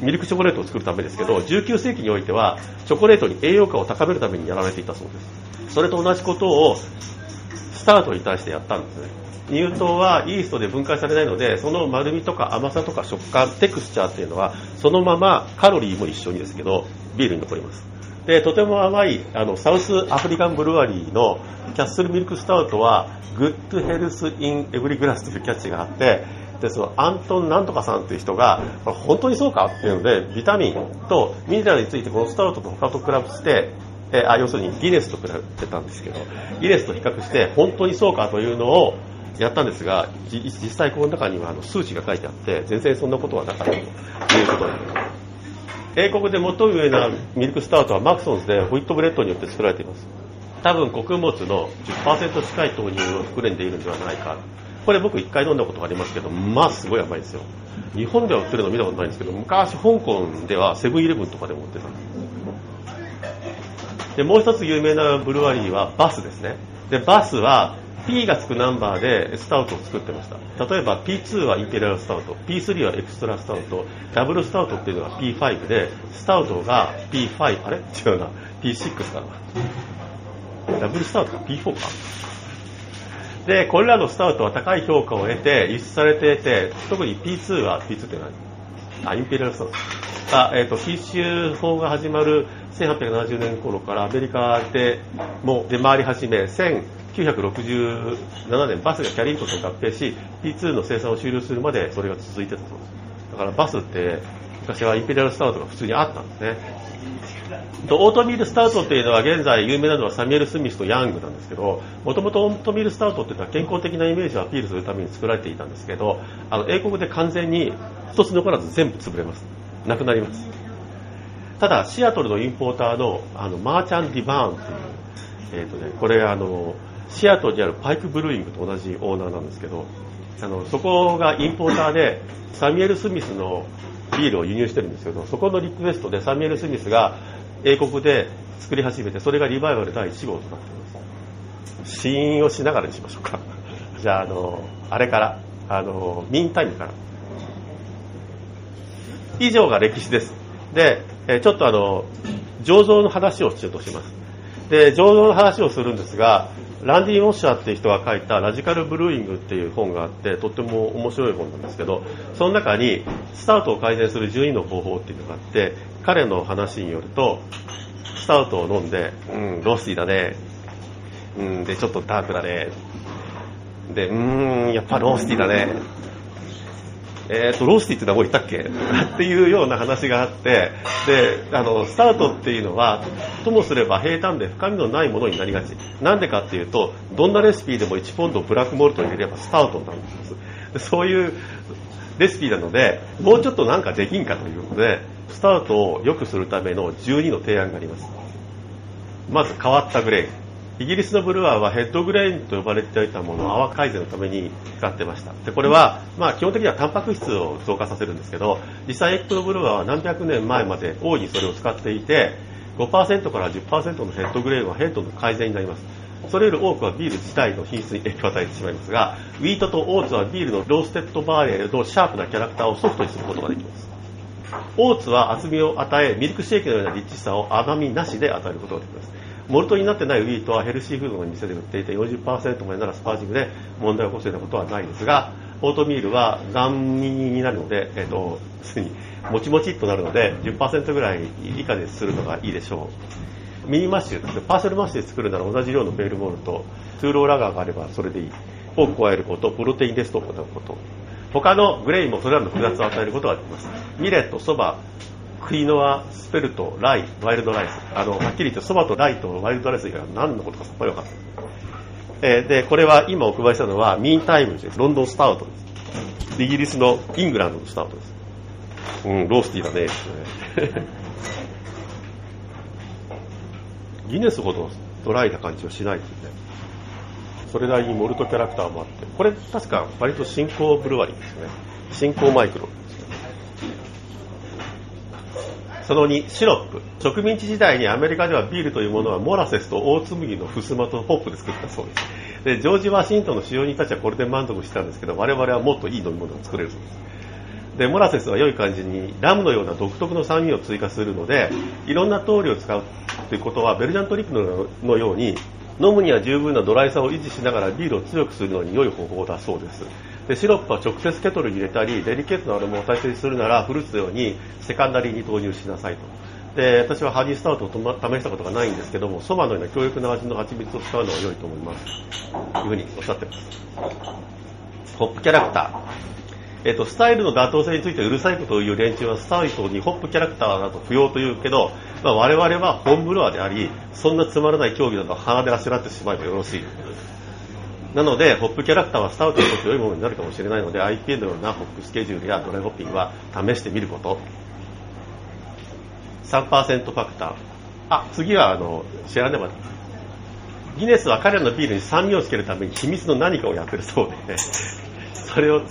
ミルクチョコレートを作るためですけど19世紀においてはチョコレートに栄養価を高めるためにやられていたそうです。それと同じことをスタウトに対してやったんですね。乳糖はイーストで分解されないのでその丸みとか甘さとか食感テクスチャーっていうのはそのままカロリーも一緒にですけどビールに残ります。でとても甘いあのサウスアフリカンブルワリーのキャッスルミルクスタウトは good health in every glass というキャッチがあってでそのアントンなんとかさんという人が本当にそうかっていうのでビタミンとミネラルについてこのスタウトと他と比べてえあ要するにギネスと比べてたんですけどギネスと比較して本当にそうかというのをやったんですが実際この中にはあの数値が書いてあって全然そんなことはなかったということです。英国で最も有名なミルクスタートはマクソンズでホイットブレッドによって作られています。多分穀物の10%近い乳糖を含んでいるんではないか。これ僕1回飲んだことがありますけどまあすごい甘いですよ。日本では売ってるの見たことないんですけど昔香港ではセブンイレブンとかでも売ってた。んですでもう一つ有名なブルワリーはバスですね。でバスは P がつくナンバーでスタウトを作ってました。例えば P2 はインペリアルスタウト P3 はエクストラスタウトダブルスタウトっていうのが P5 でスタウトが P5 あれ？違うな。P6 かな。ダブルスタウトか？P4 か。でこれらのスタウトは高い評価を得て輸出されていて特に P2 は P2 って何？あインペリアルスタウト。あ、えーと、と必修法が始まる1870年頃からアメリカでも出回り始め1967年バスがキャリートと合併し P2 の生産を終了するまでそれが続いてたそうですだからバスって昔はインペリアルスタウトが普通にあったんですねオートミールスタウトっていうのは現在有名なのはサミュエル・スミスとヤングなんですけどもともとオートミールスタウトっていうのは健康的なイメージをアピールするために作られていたんですけどあの英国で完全に一つ残らず全部潰れます。なくなります。ただシアトルのインポーターのあの Merchant du Vin っていう、えーとね、これあのシアトルにあるパイクブルーイングと同じオーナーなんですけどあのそこがインポーターでサミュエル・スミスのビールを輸入してるんですけどそこのリクエストでサミュエル・スミスが英国で作り始めてそれがリバイバル第1号となっています。試飲をしながらにしましょうか。じゃああのあれからあのミンタイムから。以上が歴史です。でちょっとあの醸造の話をしようとします。で醸造の話をするんですがランディ・モッシャーっていう人が書いた「ラジカル・ブルーイング」っていう本があってとっても面白い本なんですけどその中にスタートを改善する12の方法っていうのがあって彼の話によるとスタートを飲んでうんロースティーだね。うんでちょっとダークだね。でうーんやっぱロースティーだね。えーと、ロースティってのはもう言ったっけ？っていうような話があってであのスタートっていうのはともすれば平坦で深みのないものになりがち。なんでかっていうとどんなレシピでも1ポンドブラックモルト入れればスタートになるんです。そういうレシピなのでもうちょっとなんかできんかということでスタートを良くするための12の提案があります。まず変わったグレー。ンイギリスのブルワーはヘッドグレインと呼ばれていたものを泡改善のために使ってました。でこれは、まあ、基本的にはタンパク質を増加させるんですけど実際英国のブルワーは何百年前まで大いにそれを使っていて5%から10%のヘッドグレインはヘッドの改善になります。それより多くはビール自体の品質に影響を与えてしまいますがウィートとオーツはビールの roasted barley のシャープなキャラクターをソフトにすることができます。オーツは厚みを与えミルクシェイクのようなリッチさを甘みなしで与えることができます。モルトになってないウィートはヘルシーフードの店で売っていて40%までならスパージングで問題を起こすようなことはないですがオートミールは断味になるので、えーと、すにもちもちっとなるので10%ぐらい以下でするのがいいでしょう。ミニマッシュパーセルマッシュで作るなら同じ量のベールモルトツーローラガーがあればそれでいい。を加えること、プロテインレストを行うこと。他のグレイもそれらの複雑を与えることができます。ミレット、そば、クイノア、スペルト、ライ、ワイルドライス。あの、はっきり言ってそばとライとワイルドライス以外は何のことかさっぱり分かんない。えー、で、これは今お配りしたのはミーンタイムです。ロンドンスタウトです。イギリスのイングランドのスタウトです。うん、ロースティーだね。ギネスほどドライな感じはしないですね。それなりにモルトキャラクターもあって、これ確か割と新興ブルワリーですね。新興マイクロ。その2、シロップ。植民地時代にアメリカではビールというものはモラセスと大紬のふすまとホップで作ったそうです。で、ジョージ・ワシントンの使用人たちはこれで満足したんですけど、我々はもっといい飲み物を作れるそうです。で、モラセスは良い感じにラムのような独特の酸味を追加するので、いろんな通りを使うということは、ベルジャントリップのように、飲むには十分なドライさを維持しながらビールを強くするのに良い方法だそうです。でシロップは直接ケトルに入れたり、デリケートなアロマを大切にするなら、フルーツのようにセカンダリーに投入しなさいと。で私はハニースタートを試したことがないんですけども、そばのような強力な味の蜂蜜を使うのは良いと思います。というふうにおっしゃってます。ホップキャラクター。えっと、スタイルの妥当性についてうるさいことを言う連中はスタイルにホップキャラクターだと不要と言うけど、まあ、我々はホームブロアであり、そんなつまらない競技だと鼻であしらってしまえばよろしい。なので、ホップキャラクターはスタウトにとって良いものになるかもしれないので、IPA のようなホップスケジュールやドライホッピングは試してみること。3%ファクター。あ、次は、あの、知らねば。ギネスは彼らのビールに酸味をつけるために秘密の何かをやってるそうで、それを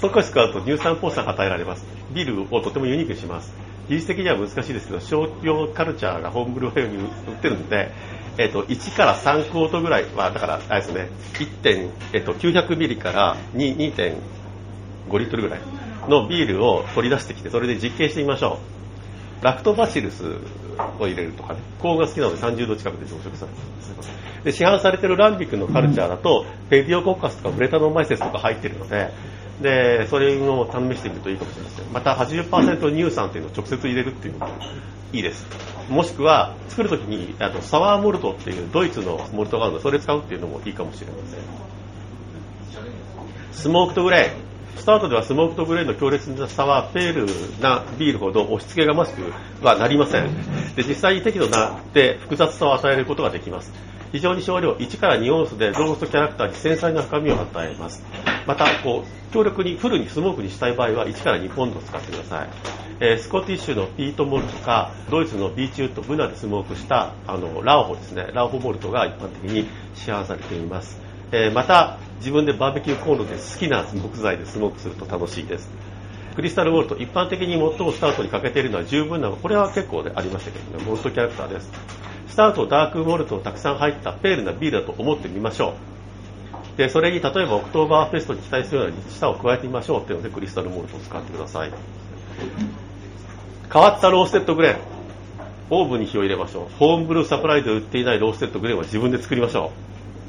少し使うと乳酸ポーが与えられます。ビールをとてもユニークにします。技術的には難しいですけど、商業カルチャーがホームブルーウェブに売ってるんで、えっ、と、1から3クォートぐらいは、だから、あれですね、1. えっ、と、900ミリから2.5リットルぐらいのビールを取り出してきて、それで実験してみましょう。ラクトバシルスを入れるとかね、高温が好きなので30度近くで増殖されてます。で、市販されてるランビックのカルチャーだと、ペディオコッカスとかブレタノンマイセスとか入ってるので、で、それを試してみるといいかもしれません。また80%乳酸っていうのを直接入れるっていうのもいいです。もしくは、作るときにあとサワーモルトっていうドイツのモルトがあるので、それ使うっていうのもいいかもしれません。スモークとグレー。スタートではスモークとグレーの強烈な差はペールなビールほど押し付けがましくはなりません。で、実際に適度なで複雑さを与えることができます。非常に少量1から2オンスでローストキャラクターに繊細な深みを与えます。また、こう、強力にフルにスモークにしたい場合は1から2ポンド使ってください。えー、スコティッシュのピートモルトか、ドイツのビーチウッドブナでスモークしたあのラオホですね、ラオホモルトが一般的に市販されています。えー、また、自分でバーベキューコンロで好きな木材でスモークすると楽しいです。クリスタルウォルト、一般的に最もスタートにかけているのは十分なの、これは結構でありましたけどね、モルトキャラクターです。スタート、ダークモルトをたくさん入ったペールなビールだと思ってみましょう。で、それに例えばオクトーバーフェストに期待するような舌を加えてみましょうっていうのでクリスタルモルトを使ってください。変わった roasted grain。オーブンに火を入れましょう。 home brew supplies で売っていない roasted grain は自分で作りましょ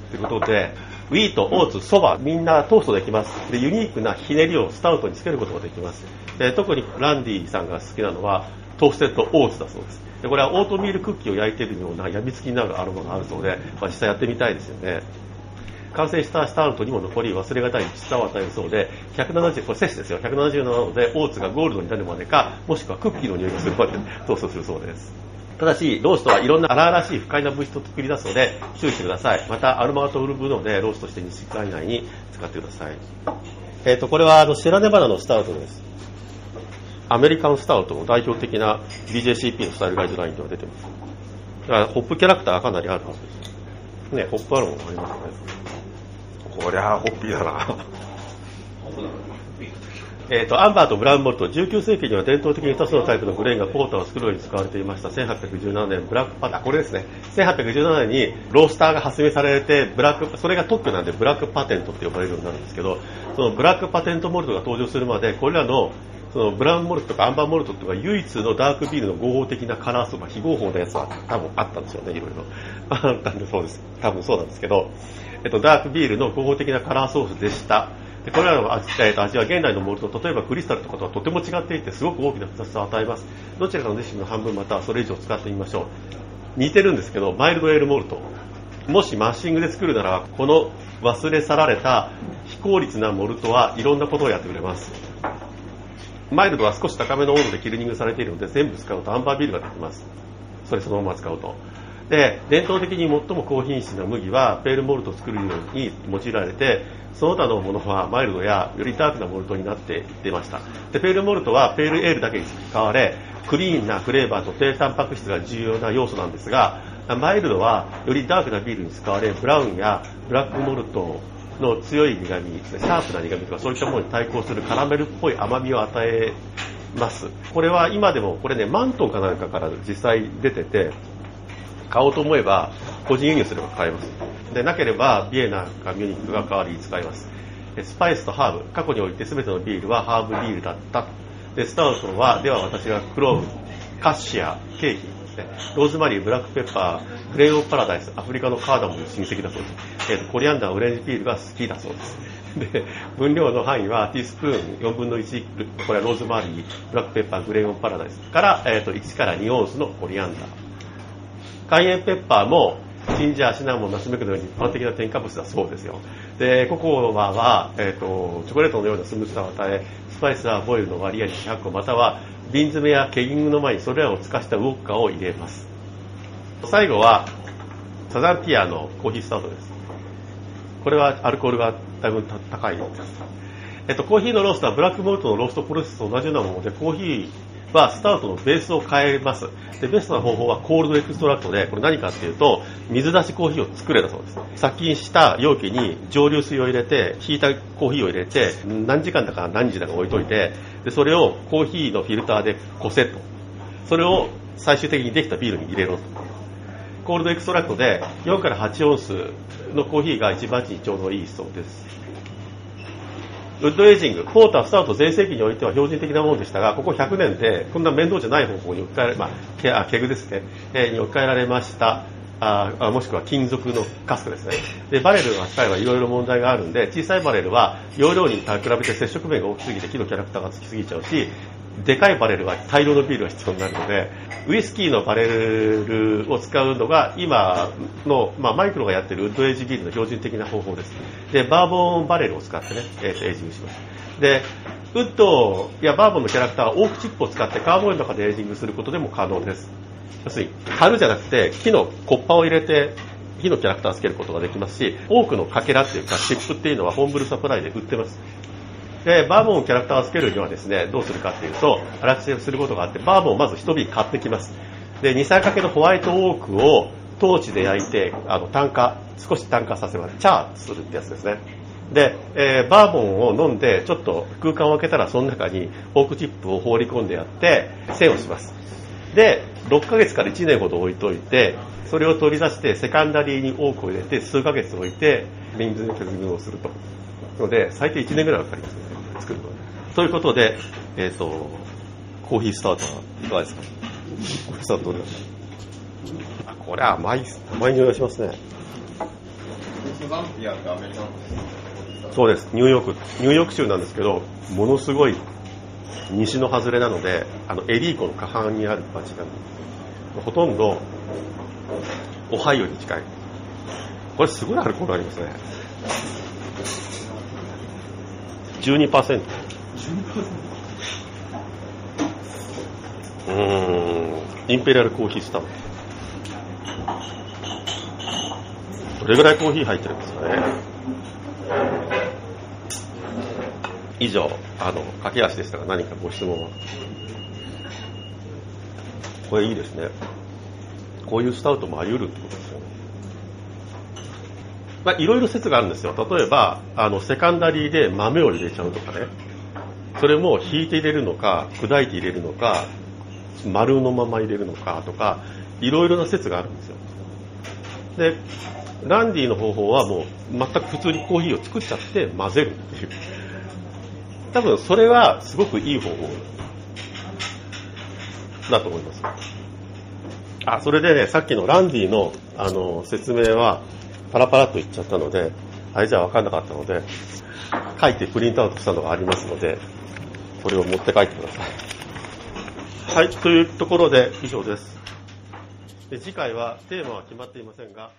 う。ということで、ウィート、オーツ、そば、みんなトーストできます。で、ユニークなひねりをスタウトにつけることができます。で、特にランディさんが好きなのは、 toasted oats だそうです。で、これはオートミールクッキーを焼いているような病みつきになるアロマがあるそうで、まあ、実際やってみたいですよね。完成したスタートにも残り忘れがたい舌を与えるそうで、170、これ摂氏ですよ、177なので、オーツがゴールドになるまでか、もしくはクッキーの匂いがするまでトーストするそうです。ただし、ローストはいろんな荒々しい不快な物質を作り出すので、注意してください。また、アロマが通るブドでローストして2時間以内に使ってください。えっ、ー、と、これはあのシェラネバナのスタートです。アメリカンスタウトの代表的な BJCP のスタイルガイドラインでは出てます。だから、ホップキャラクターはかなりあるはずです。ね、ホップアロマもありますね。こりゃあホッピーだな。えーと、アンバーとブラウンモルト19世紀には伝統的に2つのタイプのグレーンがポーターを作るように使われていました。1817年ブラックパタこれですね。1817年にロースターが発明されてブラックそれが特許なんでブラックパテントって呼ばれるようになるんですけどそのブラックパテントモルトが登場するまでこれらのそのブラウンモルトとかアンバーモルトとか唯一のダークビールの合法的なカラーとか非合法なやつは多分あったんですよねいろいろ。あったんでそうです。多分そうなんですけどえっと、ダークビールの合法的なカラーソースでした。でこれらの味,、えっと、味は現代のモルト、例えばクリスタルとかとはとても違っていて、すごく大きな複雑さを与えます。どちらかのレシピの半分またはそれ以上使ってみましょう。似てるんですけど、マイルドエールモルト。もしマッシングで作るなら、この忘れ去られた非効率なモルトはいろんなことをやってくれます。マイルドは少し高めの温度でキルニングされているので全部使うとアンバービールができます。それそのまま使うと。で、伝統的に最も高品質な麦はペールモルトを作るように用いられて、その他のものはマイルドやよりダークなモルトになって出ました。で、ペールモルトはペールエールだけに使われ、クリーンなフレーバーと低タンパク質が重要な要素なんですが、マイルドはよりダークなビールに使われ、ブラウンやブラックモルトの強い苦味、シャープな苦味とかそういったものに対抗するカラメルっぽい甘みを与えます。これは今でも、これね、マントンかなんかから実際出てて、買おうと思えば個人輸入すれば買えます。で、なければビエナかミュニックが代わりに使います。スパイスとハーブ、過去において全てのビールはハーブビールだった。で、スタウトは、では私がクローブ、カッシア、ケーキ、ローズマリー、ブラックペッパー、クレイオンパラダイス、アフリカのカーダモンの親戚だそうです。えー、コリアンダー、オレンジピールが好きだそうです。で、分量の範囲はティースプーン4分の1、これはローズマリー、ブラックペッパー、グレイオンパラダイスから、えーと、1から2オンスのコリアンダー。カイエンペッパーもジンジャー、シナモン、ナスメクのように一般的な添加物だそうですよ。で、ココアは、えっ、ー、と、チョコレートのようなスムーズさを与え、スパイスはボイルの割合100個、または瓶詰めやケギングの前にそれらを使したウォッカを入れます。最後は、サザンティアのコーヒースタウトです。これはアルコールがだいぶ高いです。えっと、コーヒーのローストはブラックモルトのローストプロセスと同じようなもので、コーヒーはスタウトのベースを変えます。で、ベストな方法は cold extract で、これ何かっていうと、水出しコーヒーを作れだそうです。殺菌した容器に蒸留水を入れて、引いたコーヒーを入れて、何時間だか何日だか置いといて、で、それをコーヒーのフィルターでこせと。それを最終的にできたビールに入れろと。 cold extract で4から8オンスのコーヒーが一番にちょうどいいそうです。 wood aging、ポーター、スタウト全盛期においては標準的なものでしたが、ここ100年でこんな面倒じゃない方法に置き換えられ、まあ、けあケグですね、えー、に置き換えられました。あもしくは金属のカスクですね。で、バレルの扱いはいろいろ問題があるんで、小さいバレルは容量に比べて接触面が大きすぎて木のキャラクターがつきすぎちゃうし、でかいバレルは大量のビールが必要になるので、ウイスキーのバレルを使うのが今の、まあ、マイクロがやってる wood aged ビールの標準的な方法です。で、バーボンバレルを使ってね、えー、エイジングします。で、ウッドやバーボンのキャラクターはオークチップを使ってカーボンの中でエイジングすることでも可能です。要するに、樽じゃなくて木の木っ端を入れて木のキャラクターをつけることができますし、多くのかけらっていうか、チップっていうのは home brew supply で売ってます。で、バーボンをキャラクターをつけるにはですね、どうするかっていうと、荒くせすることがあって、バーボンをまず一瓶買ってきます。で、2、3掛けのホワイトオークをトーチで焼いて、あの、炭化、少し炭化させます。チャーするってやつですね。で、えー、バーボンを飲んで、ちょっと空間を開けたら、その中にオークチップを放り込んでやって、栓をします。で、6ヶ月から1年ほど置いといて、それを取り出して、セカンダリーに多くを入れて、数ヶ月置いて、水の削りをすると。ので、最低1年ぐらいかかりますね。作るのということで、えっ、ー、と、コーヒースターター、いかがですか？コーヒースターターどうですかこれは甘い、甘い匂いがしますね。そうです。ニューヨーク、ニューヨーク州なんですけど、ものすごい西の外れなので、あの、エリー湖の下半にある町が、ほとんど、オハイオに近い。これすごいアルコールありますね。12%。うーん、インペリアルコーヒースタンド。どれぐらいコーヒー入ってるんですかね。以上、あの、駆け足でしたが何かご質問は。これいいですね。こういうスタウトもあり得るってことです。まあ、いろいろ説があるんですよ。例えば、あの、セカンダリーで豆を入れちゃうとかね。それも引いて入れるのか、砕いて入れるのか、丸のまま入れるのかとか、いろいろな説があるんですよ。で、ランディの方法はもう全く普通にコーヒーを作っちゃって混ぜるっていう。多分それはすごくいい方法だと思います。あ、それでね、さっきのランディのあの説明はパラパラっと言っちゃったので、あれじゃ分かんなかったので、書いてプリントアウトしたのがありますので、これを持って帰ってください。はい、というところで以上です。で次回はテーマは決まっていませんが、